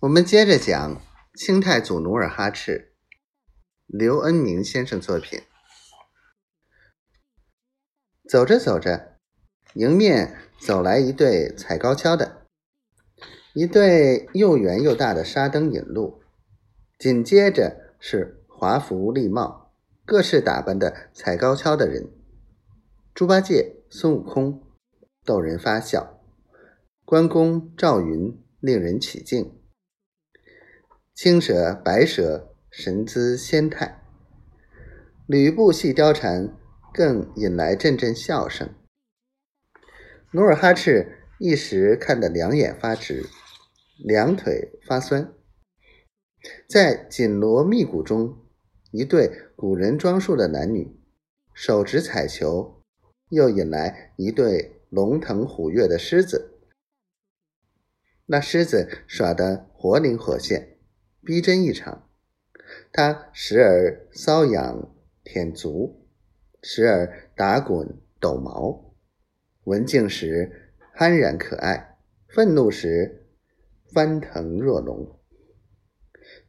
我们接着讲清太祖努尔哈赤，刘恩明先生作品。走着走着，迎面走来一对踩高跷的，一对又圆又大的沙灯引路，紧接着是华服丽帽、各式打扮的踩高跷的人，猪八戒、孙悟空，逗人发笑；关公、赵云，令人起敬。青蛇、白蛇，神姿仙态；吕布戏貂蝉，更引来阵阵笑声。努尔哈赤一时看得两眼发直，两腿发酸。在紧锣密鼓中，一对古人装束的男女手执彩球，又引来一对龙腾虎跃的狮子。那狮子耍得活灵活现。逼真异常，他时而搔痒舔足，时而打滚抖毛，文静时酣然可爱，愤怒时翻腾若龙。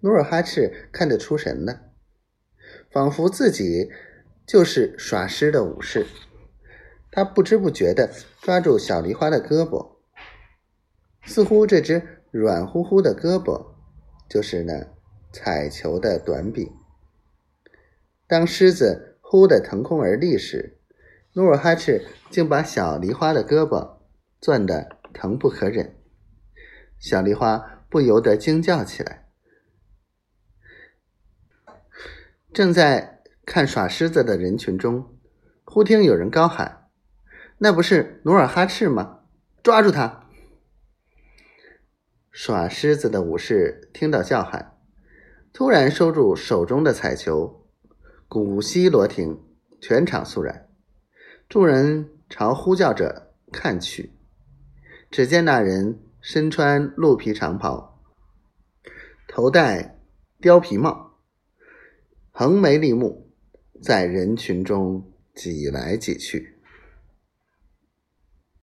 努尔哈赤看得出神呢，仿佛自己就是耍狮的武士。他不知不觉地抓住小梨花的胳膊，似乎这只软乎乎的胳膊。就是那彩球的短柄。当狮子忽地腾空而立时，努尔哈赤竟把小梨花的胳膊攥得疼不可忍。小梨花不由得惊叫起来。正在看耍狮子的人群中，忽听有人高喊：“那不是努尔哈赤吗？抓住他！”耍狮子的武士听到叫喊，突然收住手中的彩球，鼓息罗停，全场肃然。众人朝呼叫者看去，只见那人身穿鹿皮长袍，头戴貂皮帽，横眉立目，在人群中挤来挤去。